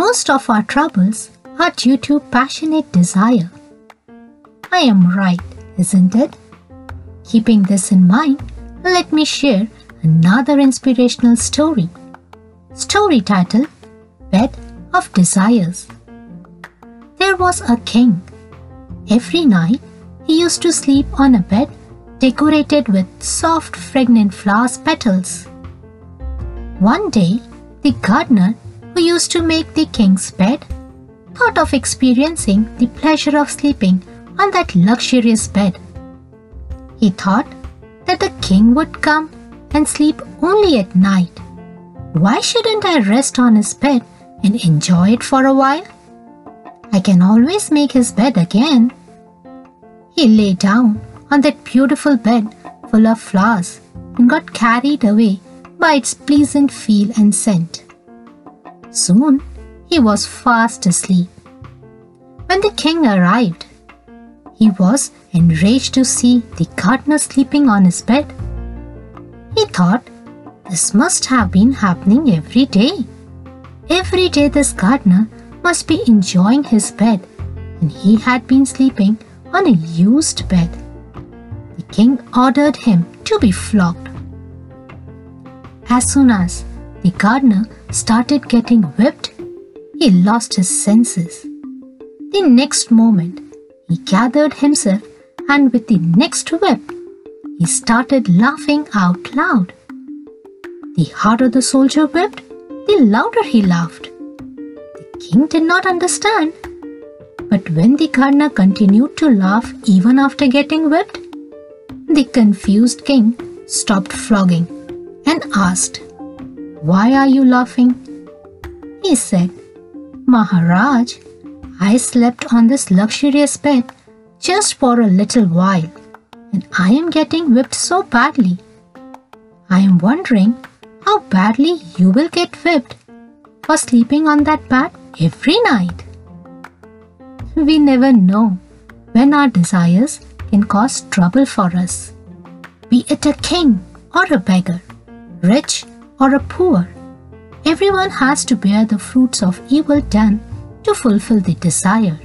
Most of our troubles are due to passionate desire. I am right, isn't it? Keeping this in mind, let me share another inspirational story. Story title Bed of Desires. There was a king. Every night, he used to sleep on a bed decorated with soft, fragrant flowers petals. One day, the gardener used to make the king's bed thought of experiencing the pleasure of sleeping on that luxurious bed. He thought that the king would come and sleep only at night. Why shouldn't I rest on his bed and enjoy it for a while? I can always make his bed again. He lay down on that beautiful bed full of flowers and got carried away by its pleasant feel and scent. Soon he was fast asleep. When the king arrived, he was enraged to see the gardener sleeping on his bed. He thought this must have been happening every day. Every day, this gardener must be enjoying his bed, and he had been sleeping on a used bed. The king ordered him to be flogged. As soon as the gardener started getting whipped, he lost his senses. The next moment, he gathered himself and with the next whip, he started laughing out loud. The harder the soldier whipped, the louder he laughed. The king did not understand. But when the gardener continued to laugh even after getting whipped, the confused king stopped flogging and asked, Why are you laughing? He said, Maharaj, I slept on this luxurious bed just for a little while, and I am getting whipped so badly. I am wondering how badly you will get whipped for sleeping on that bed every night. We never know when our desires can cause trouble for us, be it a king or a beggar, rich or a poor. Everyone has to bear the fruits of evil done to fulfill the desire.